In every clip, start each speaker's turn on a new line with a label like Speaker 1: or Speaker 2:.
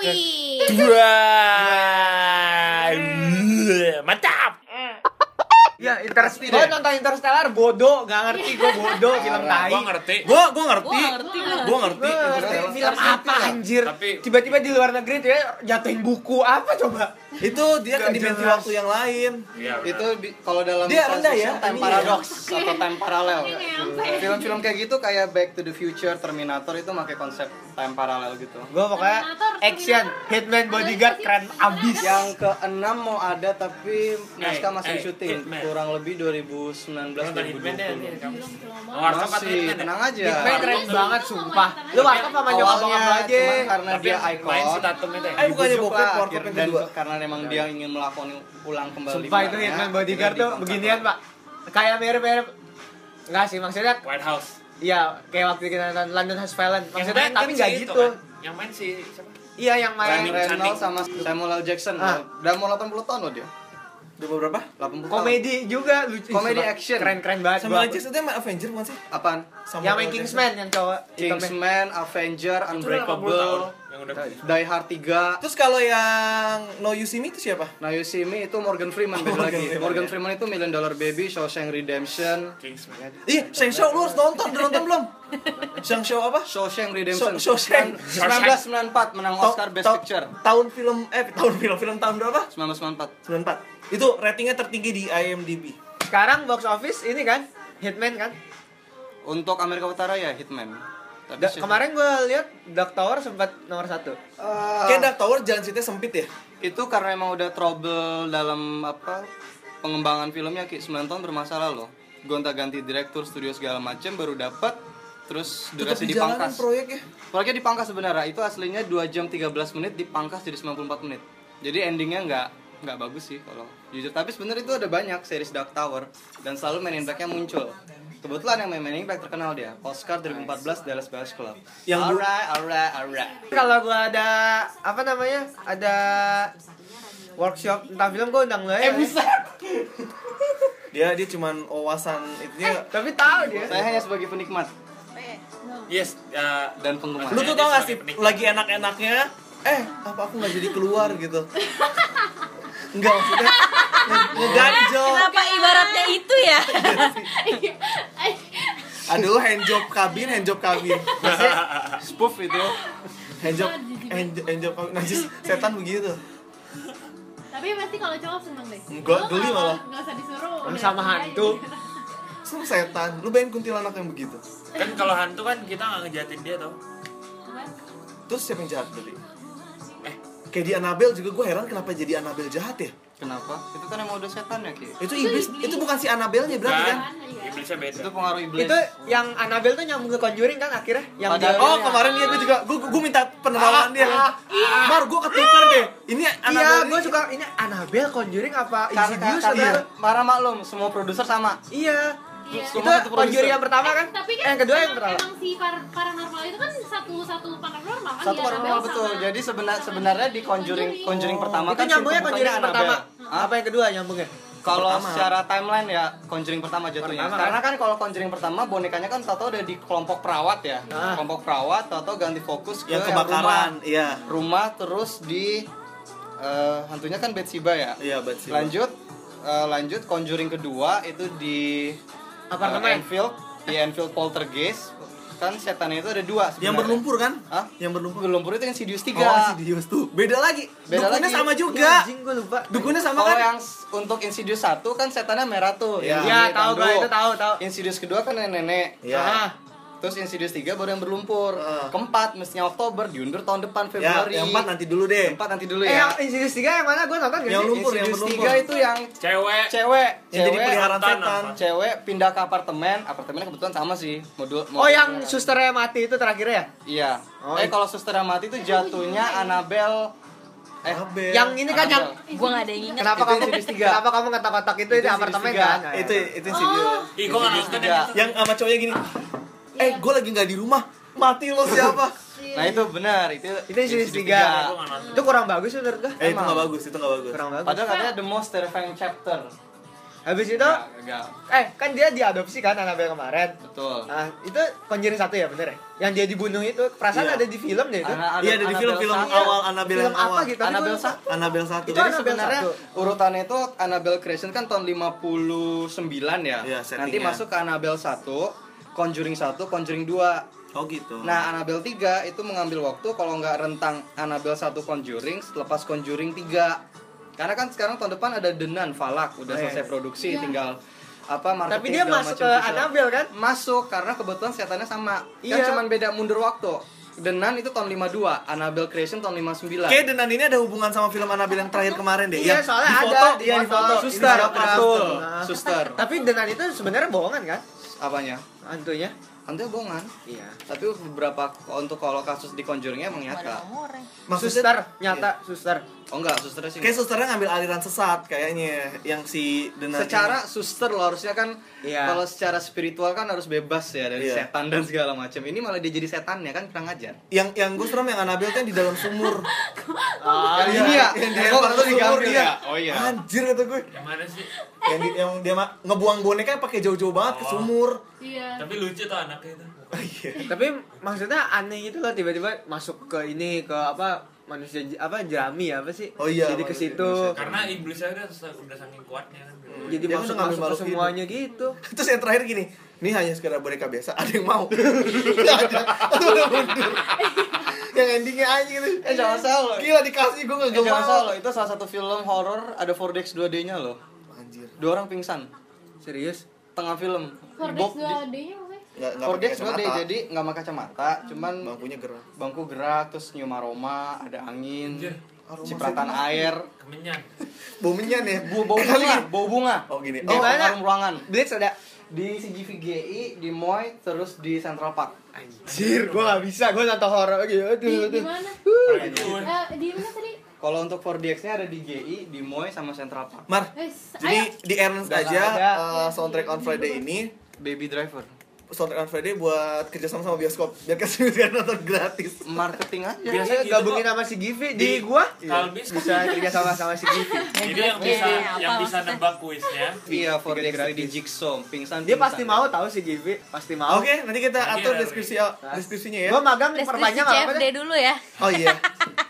Speaker 1: Wah, mantap.
Speaker 2: Ya, Interstellar. Gue nonton Interstellar bodoh, gak ngerti gue bodoh film tai.
Speaker 1: Gua ngerti.
Speaker 3: Gua gua ngerti.
Speaker 4: Gua ngerti.
Speaker 3: Gua ngerti.
Speaker 2: Film apa anjir? Tiba-tiba di luar negeri dia jatuhin buku apa coba?
Speaker 3: Itu dia ke dimensi
Speaker 2: jelas.
Speaker 3: waktu yang lain.
Speaker 1: Iya.
Speaker 5: itu kalau dalam
Speaker 3: Dia rendah ya,
Speaker 5: time
Speaker 3: ini ya.
Speaker 5: paradox atau time
Speaker 4: nyampe.
Speaker 5: film-film kayak gitu kayak Back to the Future Terminator itu pakai konsep time parallel gitu
Speaker 2: Gue pokoknya
Speaker 4: Terminator,
Speaker 2: action, Hitman Bodyguard keren abis.
Speaker 5: yang keenam mau ada tapi naskah masih syuting
Speaker 1: Hitman.
Speaker 5: kurang lebih 2019
Speaker 1: Nonton Hitman deh, nih,
Speaker 5: 2020
Speaker 1: kamu.
Speaker 4: Belum belum
Speaker 1: Oh, Warkop atau
Speaker 5: masih
Speaker 1: Hitman ya?
Speaker 5: tenang aja
Speaker 2: Hitman keren banget sumpah. Lu warkop sama nyokap aja.
Speaker 5: cuma karena
Speaker 1: Tapi
Speaker 5: dia
Speaker 1: ya?
Speaker 3: Eh, bukannya bokep Warkop yang kedua.
Speaker 5: karena memang dia ingin melakukan ulang kembali
Speaker 2: Sumpah itu Hitman Bodyguard tuh beginian pak. Kayak mirip-mirip. Enggak sih maksudnya
Speaker 1: White House.
Speaker 2: Iya, kayak waktu kita nonton London Has Fallen.
Speaker 1: Yang
Speaker 2: Maksudnya
Speaker 1: main
Speaker 2: tapi
Speaker 1: kan
Speaker 2: nggak gitu.
Speaker 1: kan. Yang main si siapa?
Speaker 2: Iya yang
Speaker 5: Ryan
Speaker 2: main
Speaker 1: Channing.
Speaker 5: Reynolds sama Samuel L. Jackson
Speaker 2: Ah.
Speaker 5: udah mau 80 tahun loh dia
Speaker 3: Udah berapa?
Speaker 5: 80 tahun
Speaker 2: komedi juga lucu.
Speaker 5: Komedi action.
Speaker 2: Keren-keren banget.
Speaker 3: Sama
Speaker 2: gua-
Speaker 3: aja itu emang Avenger bukan sih?
Speaker 5: apaan?
Speaker 3: Sama
Speaker 2: Yang main Kingsman yang cowok.
Speaker 5: Kingsman, Avenger,
Speaker 1: Itu udah 80 tahun.
Speaker 5: Unbreakable,
Speaker 1: Yang udah
Speaker 5: Die Hard 3
Speaker 3: Terus kalau yang No You See Me itu siapa?
Speaker 5: Now You See Me itu Morgan Freeman beda
Speaker 3: Morgan
Speaker 5: lagi.
Speaker 3: Freeman,
Speaker 5: Morgan
Speaker 3: ya.
Speaker 5: Freeman itu Million Dollar Baby, Shawshank Redemption,
Speaker 1: Kingsman.
Speaker 3: Ih, Shang Shao lu harus nonton, udah nonton belum? Shang Shao apa?
Speaker 5: Shawshank Redemption.
Speaker 3: Shaw- Shawshank.
Speaker 5: 1994 menang Oscar
Speaker 3: Ta-
Speaker 5: Best
Speaker 3: ta-
Speaker 5: Picture.
Speaker 3: Tahun film eh tahun film film tahun berapa?
Speaker 5: 1994.
Speaker 3: 94. Itu ratingnya tertinggi di IMDb.
Speaker 2: Sekarang box office ini kan Hitman kan.
Speaker 5: Untuk Amerika Utara ya Hitman.
Speaker 2: Da- kemarin gue lihat Dark Tower sempat nomor satu.
Speaker 5: Eh,
Speaker 3: Kayak Dark Tower jalan ceritanya sempit ya.
Speaker 5: itu karena emang udah trouble dalam apa pengembangan filmnya kayak 9 tahun bermasalah loh. Gonta-ganti direktur, studio segala macam baru dapat terus durasi
Speaker 3: di jalanan
Speaker 5: dipangkas.
Speaker 3: proyeknya.
Speaker 5: Dipangkas sebenarnya. Itu aslinya 2 jam 13 menit dipangkas jadi 94 menit. Jadi endingnya nggak nggak bagus sih kalau jujur. Tapi sebenarnya itu ada banyak series Dark Tower dan selalu Men in Black-nya muncul. Kebetulan yang main Men in Black terkenal dia. Oscar 2014 Dallas Buyers Club.
Speaker 3: Yang bu-
Speaker 5: alright, alright, alright.
Speaker 2: Kalau gue ada apa namanya ada workshop tentang film gue undang lo ya.
Speaker 3: Dia dia cuman wawasan itu dia
Speaker 2: Tapi tahu dia.
Speaker 5: Saya hanya sebagai penikmat
Speaker 1: Yes, ya
Speaker 5: dan penggemar.
Speaker 3: Lu tuh tau gak sih lagi enak-enaknya Eh apa aku gak jadi keluar gitu Enggak maksudnya nge- Ngeganjel
Speaker 4: Kenapa ibaratnya itu ya?
Speaker 3: Aduh handjob kabin handjob kabin
Speaker 5: spoof itu.
Speaker 3: Handjob hand- handjob kabin Najis setan begitu
Speaker 4: Tapi pasti kalau cowok seneng deh.
Speaker 3: Enggak, geli malah.
Speaker 4: Nggak usah disuruh.
Speaker 2: Sama
Speaker 4: udah
Speaker 2: sama
Speaker 4: gini
Speaker 2: hantu.
Speaker 4: aja.
Speaker 3: Sama setan Lu bayangin kuntilanak yang begitu
Speaker 1: kan kalau hantu kan kita nggak ngejahatin dia tau.
Speaker 3: Terus siapa yang jahat tadi?
Speaker 1: Eh,
Speaker 3: Kayak di Annabelle juga gue heran kenapa jadi Annabelle jahat ya
Speaker 5: Kenapa? Itu kan emang udah setan ya, Ki.
Speaker 3: Itu iblis, itu bukan si Annabelle-nya berarti kan?
Speaker 1: iblisnya beda.
Speaker 5: Itu pengaruh iblis.
Speaker 2: Itu yang Annabelle tuh nyambung ke Conjuring kan akhirnya yang
Speaker 5: Padahal-
Speaker 2: dia-
Speaker 3: Oh kemarin dia gue juga, gue, gue minta penerawangan dia Mar, gue ketukar deh Ini
Speaker 2: Iya,
Speaker 3: Annabelle
Speaker 2: gue
Speaker 3: ini-
Speaker 2: suka ini Annabelle Conjuring apa Insidious
Speaker 5: karena
Speaker 2: saudara?
Speaker 5: para maklum semua produser sama.
Speaker 2: Iya.
Speaker 4: Iya.
Speaker 2: Itu. Conjuring yang pertama kan?
Speaker 4: Eh, tapi
Speaker 2: Eh,
Speaker 4: kan
Speaker 2: yang kedua yang pertama.
Speaker 4: emang si par- paranormal itu kan satu satu paranormal kan
Speaker 5: Satu paranormal betul.
Speaker 4: sama-
Speaker 5: Jadi sebenar sebenarnya di Conjuring Conjuring pertama
Speaker 2: Itu
Speaker 5: kan
Speaker 2: nyambungnya Conjuring pertama.
Speaker 5: Hah?
Speaker 2: Apa yang kedua nyambungnya?
Speaker 5: Kalau secara timeline ya Conjuring pertama jatuhnya.
Speaker 2: Pertama,
Speaker 5: Karena kan kalau Conjuring pertama bonekanya kan tato udah di kelompok perawat ya.
Speaker 2: Ah.
Speaker 5: Kelompok perawat tato ganti fokus ke
Speaker 3: Yang
Speaker 5: yang
Speaker 3: kebakaran,
Speaker 5: rumah.
Speaker 3: iya
Speaker 5: Rumah terus di eh, hantunya kan Betsiba ya.
Speaker 3: Iya, bet sih
Speaker 5: Lanjut eh, lanjut Conjuring kedua itu di
Speaker 2: Apartemen.
Speaker 5: eh, Enfield, di Enfield Poltergeist. Kan setannya itu ada dua
Speaker 3: Yang
Speaker 5: sebenarnya.
Speaker 3: berlumpur kan?
Speaker 5: Hah?
Speaker 3: Yang berlumpur
Speaker 5: Berlumpur itu Insidious 3.
Speaker 3: Oh, Insidious tuh Beda lagi
Speaker 5: Beda
Speaker 3: Dukunnya
Speaker 5: lagi.
Speaker 3: sama
Speaker 2: Ya,
Speaker 3: juga
Speaker 2: Anjing gue lupa.
Speaker 3: Dukunnya sama
Speaker 5: Kalau
Speaker 3: kan?
Speaker 5: yang untuk Insidious 1 kan setannya merah tuh.
Speaker 3: Iya.
Speaker 5: yang
Speaker 2: Iya,
Speaker 5: di
Speaker 2: tahu gue itu tahu tahu.
Speaker 5: Insidious kedua kan nenek-nenek.
Speaker 3: Iya.
Speaker 2: Ah,
Speaker 5: Terus Insidious 3 baru yang berlumpur.
Speaker 3: Ah.
Speaker 5: Keempat mestinya Oktober, diundur tahun depan
Speaker 3: Ya,
Speaker 5: Februari.
Speaker 3: yang empat nanti dulu deh
Speaker 5: Empat nanti dulu
Speaker 2: eh
Speaker 5: ya.
Speaker 2: yang Insidious 3 yang mana? Gue nonton gak
Speaker 3: Yang lumpur, yang
Speaker 5: Insidious
Speaker 3: berlumpur
Speaker 5: 3 itu yang
Speaker 1: Cewek.
Speaker 5: cewek,
Speaker 3: Yang jadi
Speaker 5: cewek,
Speaker 3: peliharaan
Speaker 1: Setan
Speaker 5: cewek pindah ke apartemen, apartemennya kebetulan sama sih modul.
Speaker 2: Oh yang susternya mati itu terakhirnya ya?
Speaker 5: Iya.
Speaker 2: Oh,
Speaker 5: eh kalau suster yang mati itu jatuhnya Annabelle eh.
Speaker 2: Yang ini kan yang.
Speaker 4: Gue gak ada yang inget.
Speaker 2: Kenapa kamu
Speaker 5: Insidious tiga.
Speaker 2: kenapa kamu ngetak-kotak itu
Speaker 5: Itu
Speaker 2: di apartemen
Speaker 5: tiga.
Speaker 2: kan? Nah,
Speaker 3: Itu itu Insidious
Speaker 1: Ih, gua nonton yang
Speaker 5: tiga.
Speaker 3: Yang sama cowoknya gini Eh, gue lagi gak di rumah Mati lo siapa?
Speaker 5: Nah itu benar, itu
Speaker 2: Itu Insidious tiga.
Speaker 1: Nggak.
Speaker 2: Itu kurang bagus menurut gue.
Speaker 3: Eh, itu
Speaker 5: Emang.
Speaker 3: gak bagus, itu gak bagus
Speaker 2: Kurang bagus.
Speaker 5: Padahal katanya the most terrifying chapter.
Speaker 2: Habis itu
Speaker 5: Enggak, enggak.
Speaker 2: eh kan dia diadopsi kan Annabelle kemarin.
Speaker 5: Betul.
Speaker 2: Nah, itu Conjuring satu ya bener ya? Yang dia dibunuh itu perasaan
Speaker 3: Iya.
Speaker 2: ada di film deh itu.
Speaker 5: Ana-
Speaker 3: Iya ada di film-film
Speaker 5: satu.
Speaker 3: awal Annabelle
Speaker 2: film apa
Speaker 3: awal.
Speaker 2: gitu?
Speaker 5: Annabelle satu.
Speaker 3: Annabelle satu.
Speaker 2: Itu
Speaker 5: Jadi
Speaker 2: Annabelle
Speaker 5: sebenarnya
Speaker 2: satu.
Speaker 5: urutannya itu Annabelle Creation kan tahun 59 ya.
Speaker 3: Iya,
Speaker 5: Nanti masuk ke Annabelle 1, Conjuring 1, Conjuring 2.
Speaker 3: Oh gitu.
Speaker 5: Nah, Annabelle 3 itu mengambil waktu kalau nggak rentang Annabelle 1 Conjuring selepas Conjuring 3. Karena kan sekarang tahun depan ada Denan Falak udah
Speaker 2: Oh, iya.
Speaker 5: selesai produksi
Speaker 4: Iya.
Speaker 5: tinggal apa marketing
Speaker 2: Tapi dia masuk
Speaker 5: macam
Speaker 2: ke. Annabelle kan?
Speaker 5: Masuk karena kebetulan setannya sama.
Speaker 2: Iya.
Speaker 5: Kan cuman beda mundur waktu. Denan itu tahun 52, Annabelle Creation tahun 59.
Speaker 3: Kayak Denan ini ada hubungan sama film Annabelle yang terakhir kemarin deh.
Speaker 2: Iya,
Speaker 3: Yang
Speaker 2: soalnya
Speaker 3: di
Speaker 2: ada
Speaker 3: foto,
Speaker 2: di
Speaker 3: iya, di
Speaker 2: foto.
Speaker 3: foto.
Speaker 5: Suster.
Speaker 2: Nah.
Speaker 5: Suster.
Speaker 2: Tapi Denan itu sebenarnya bohongan kan?
Speaker 5: Apanya?
Speaker 2: Hantunya.
Speaker 5: Hantu bohongan.
Speaker 2: Iya.
Speaker 5: Tapi beberapa untuk kalau kasus di Conjuringnya emang nyata.
Speaker 3: Maksudnya
Speaker 2: suster, nyata suster.
Speaker 5: Oh enggak, susternya sih.
Speaker 3: Kayak susternya ngambil aliran sesat kayaknya yang si Denan.
Speaker 5: secara suster loh harusnya kan
Speaker 2: Iya.
Speaker 5: kalau secara spiritual kan harus bebas ya dari
Speaker 3: Iya.
Speaker 5: setan dan segala macam. Ini malah dia jadi setan ya kan kurang ajar.
Speaker 3: ini. yang yang gue serem yang Annabelle kan di dalam sumur.
Speaker 2: Ah,
Speaker 5: Yang ini ya,
Speaker 3: yang dia
Speaker 5: Oh,
Speaker 3: lempar ke
Speaker 5: digambil
Speaker 3: dia.
Speaker 5: ya? Oh iya.
Speaker 3: Anjir kata gue.
Speaker 1: Yang mana sih?
Speaker 3: Yang, di- yang dia ma- ngebuang boneka pakai jauh-jauh banget ke
Speaker 1: Oh.
Speaker 3: sumur.
Speaker 4: Iya.
Speaker 1: Tapi lucu tuh anaknya itu.
Speaker 2: Tapi maksudnya aneh gitu loh tiba-tiba masuk ke ini ke apa manusia apa jerami apa sih?
Speaker 3: Oh iya,
Speaker 2: Jadi ke situ.
Speaker 1: Karena iblisnya udah udah saking kuatnya kan.
Speaker 2: Jadi
Speaker 3: Dia kan
Speaker 2: masuk masuk ke semuanya gitu.
Speaker 3: Terus yang terakhir gini, ini hanya sekedar boneka biasa, ada yang mau. Nggak ada. Udah mundur. yang endingnya aja gitu.
Speaker 5: Eh jangan salah.
Speaker 3: Gila dikasih gue
Speaker 5: Eh,
Speaker 3: nggak
Speaker 5: jangan
Speaker 3: mau.
Speaker 5: salah loh, itu salah satu film horor ada 4DX 2D-nya loh.
Speaker 3: Anjir.
Speaker 5: Dua orang pingsan
Speaker 2: Serius?
Speaker 5: tengah film.
Speaker 4: Kordex
Speaker 5: Bob di-
Speaker 4: 2D-nya maksudnya?
Speaker 3: Nggak nggak
Speaker 5: 4DX
Speaker 3: pakai
Speaker 5: 2D
Speaker 3: kacamata.
Speaker 5: jadi nggak pakai kacamata, cuman
Speaker 3: bangkunya gerak.
Speaker 5: bangku gerak terus nyium aroma, ada angin,
Speaker 1: Anjir.
Speaker 3: Aroma
Speaker 5: cipratan air,
Speaker 1: Kemenyan.
Speaker 3: Bau menyan ya.
Speaker 5: bau bau bunga, bau bunga.
Speaker 3: Oh gini.
Speaker 5: Di
Speaker 3: Oh,
Speaker 2: mana?
Speaker 5: harum ruangan.
Speaker 2: Blitz ada.
Speaker 5: Di CGVGI, di Moy, terus di Central Park.
Speaker 2: Anjir, gua gak bisa, gua nonton horor gitu.
Speaker 4: Di, di mana? Eh, di mana tadi?
Speaker 5: Kalau untuk 4DX-nya ada di GI, di Moy sama Central Park.
Speaker 3: Mar.
Speaker 4: Eh,
Speaker 3: Jadi
Speaker 4: ayo.
Speaker 3: di Ernst aja uh, soundtrack on Friday ini
Speaker 5: Baby Driver.
Speaker 3: Soundtrack on Friday buat kerjasama sama bioskop biar kasih bisa nonton gratis.
Speaker 5: Marketing aja.
Speaker 1: Biasa
Speaker 2: Biasanya
Speaker 1: gitu
Speaker 2: gabungin
Speaker 1: kok.
Speaker 2: sama si Givi di
Speaker 1: Di-
Speaker 2: gua.
Speaker 1: Kalbis
Speaker 2: Bisa kerja sama sama si Givi.
Speaker 1: Jadi yang bisa yang bisa nebak kuisnya.
Speaker 5: Iya, 4DX
Speaker 2: gratis.
Speaker 5: 3D Jigsaw, pingsan.
Speaker 2: Dia pasti mau tahu si Givi, pasti mau.
Speaker 3: Oke, nanti kita atur deskripsi deskripsinya ya.
Speaker 2: Gua magang
Speaker 4: Deskripsi
Speaker 2: perpanjang apa deh?
Speaker 4: dulu ya.
Speaker 3: Oh iya.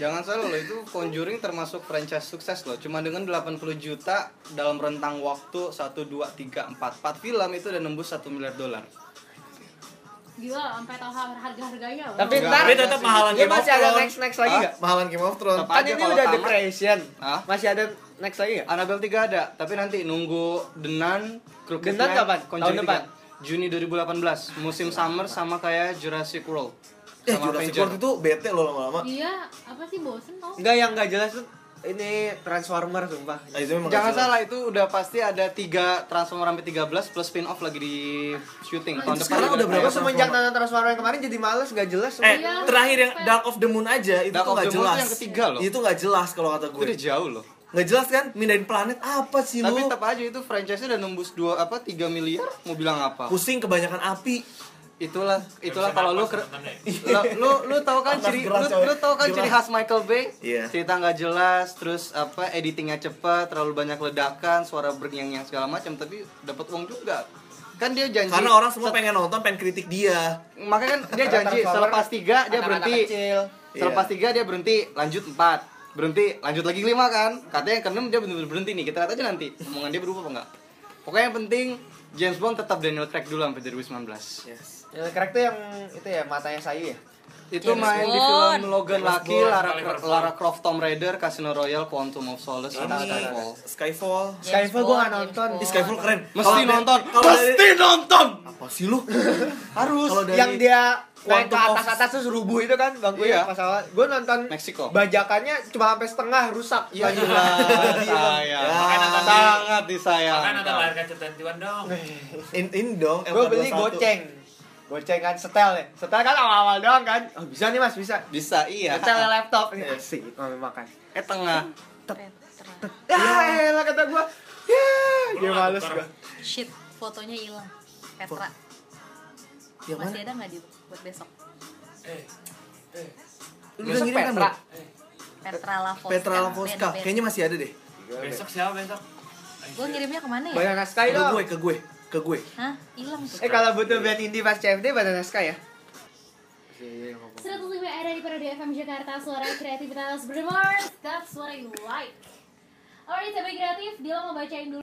Speaker 5: Jangan salah loh, itu Conjuring termasuk franchise sukses loh. Cuma dengan 80 juta dalam rentang waktu 1 2 3 4 4 film itu udah nembus 1 miliar dolar.
Speaker 4: Gila, sampai tahu harga-harganya. loh.
Speaker 2: Tapi
Speaker 5: Enggak,
Speaker 2: ntar
Speaker 3: Tapi tetap mahalan Game of
Speaker 2: masih ada
Speaker 3: Thrones.
Speaker 2: next next lagi
Speaker 5: Hah?
Speaker 2: nggak?
Speaker 3: Mahalan Game of Thrones.
Speaker 2: Kan ini udah The
Speaker 5: tamat.
Speaker 2: Creation.
Speaker 5: Hah?
Speaker 2: Masih ada next lagi nggak?
Speaker 5: Annabelle 3 ada, tapi nanti nunggu Denan, Crooked
Speaker 2: Denan kapan? Tahun depan?
Speaker 5: 3. Juni 2018, musim summer sama kayak Jurassic World.
Speaker 3: Eh,
Speaker 5: Sama
Speaker 3: Jurassic. World itu bete loh lama-lama.
Speaker 4: Iya, apa sih bosen tau?
Speaker 2: Enggak yang nggak jelas tuh ini Transformer sumpah.
Speaker 3: Ah, itu
Speaker 5: Jangan
Speaker 3: jelas.
Speaker 5: salah itu udah pasti ada 3 Transformer sampai 13 plus spin off lagi di syuting tahun depan.
Speaker 3: Sekarang udah berapa
Speaker 2: semenjak nonton Transformer yang kemarin jadi males nggak jelas semua.
Speaker 3: Eh,
Speaker 4: Iya.
Speaker 3: terakhir yang Dark of the Moon aja itu
Speaker 5: Dark
Speaker 3: tuh
Speaker 5: Moon
Speaker 3: jelas.
Speaker 5: yang ketiga loh.
Speaker 3: Itu nggak jelas kalau kata
Speaker 5: Itu
Speaker 3: gue.
Speaker 5: udah jauh loh.
Speaker 3: Nggak jelas kan? Mindahin planet apa sih
Speaker 5: Tapi
Speaker 3: lu?
Speaker 5: tetap aja itu franchise-nya udah nembus 2 apa 3 miliar mau bilang apa?
Speaker 3: Pusing kebanyakan api.
Speaker 5: Itulah itulah kalau lu lu, lu lu tahu kan ciri lu,
Speaker 3: coy.
Speaker 5: lu tahu kan ciri khas Michael Bay?
Speaker 3: Iya.
Speaker 5: Cerita nggak jelas, terus apa editingnya cepat, terlalu banyak ledakan, suara bernyanyi segala macam, tapi dapat uang juga. Kan dia janji
Speaker 3: Karena orang semua pengen nonton, pengen kritik dia.
Speaker 5: makanya kan dia janji
Speaker 2: Transformer
Speaker 5: selepas tiga dia berhenti
Speaker 2: kecil.
Speaker 5: selepas
Speaker 3: Iya.
Speaker 5: tiga dia berhenti lanjut empat berhenti lanjut lagi lima kan katanya yang keenam dia benar-benar berhenti nih kita lihat aja nanti omongan dia berubah apa enggak pokoknya yang penting James Bond tetap Daniel Craig dulu sampai 2019
Speaker 3: Yes.
Speaker 2: Yang karakter yang itu ya matanya sayu ya.
Speaker 5: itu
Speaker 4: James
Speaker 5: main di film Logan
Speaker 1: James
Speaker 5: Lucky,
Speaker 1: Bond,
Speaker 5: Lara, Lara Croft Tomb Raider, Casino Royale, Quantum of Solace,
Speaker 3: Ini
Speaker 5: sama Skyfall.
Speaker 3: Skyfall.
Speaker 2: Skyfall gua nggak
Speaker 4: Bond,
Speaker 2: nonton.
Speaker 3: Ih, Skyfall keren.
Speaker 5: Mesti
Speaker 3: dari-
Speaker 5: nonton,
Speaker 3: dari-
Speaker 5: mesti nonton.
Speaker 3: Apa sih lu?
Speaker 5: Harus.
Speaker 3: Kalau dari
Speaker 2: Yang dia naik ke atas atas terus rubuh itu kan bangkunya
Speaker 5: Iya.
Speaker 2: pas awal. Gua nonton
Speaker 5: Meksiko.
Speaker 2: bajakannya cuma sampai setengah rusak.
Speaker 5: Ya
Speaker 2: Bajunya.
Speaker 5: sayang.
Speaker 3: Ya.
Speaker 1: Makanya di-
Speaker 5: Sangat
Speaker 1: Makanya
Speaker 5: disayangkan.
Speaker 1: nonton layar kaca 21 dong.
Speaker 3: In, ini dong.
Speaker 2: Gue beli
Speaker 3: MK21.
Speaker 2: goceng. Goceng kan setel ya. Setel kan awal-awal doang kan. Oh, bisa nih Mas, bisa.
Speaker 5: Bisa iya.
Speaker 2: Setel laptop. Ini asik mau makan.
Speaker 5: Eh tengah.
Speaker 2: Ya, elah kata gua. Ya, dia males gua.
Speaker 4: Shit, fotonya hilang. Petra.
Speaker 3: Mana?
Speaker 4: Masih ada nggak di buat besok?
Speaker 1: Eh, eh.
Speaker 3: Lu udah ngirim kan,
Speaker 2: Petra.
Speaker 3: Bro?
Speaker 4: Petra Lavoska.
Speaker 3: Petra Lavoska. Kayaknya masih ada deh.
Speaker 1: Besok siapa besok?
Speaker 4: Gue ngirimnya ke mana
Speaker 2: ya? Sky
Speaker 3: Ke
Speaker 2: dong.
Speaker 3: gue, ke gue, ke gue.
Speaker 4: Hah? Hilang tuh.
Speaker 2: Eh kalau butuh band indie pas CFD Banana Sky ya? Iya, ngomong.
Speaker 4: 105 ada di Parade FM Jakarta Suara kreativitas bermars That's what I like Alright, sampai kreatif Dia mau bacain dulu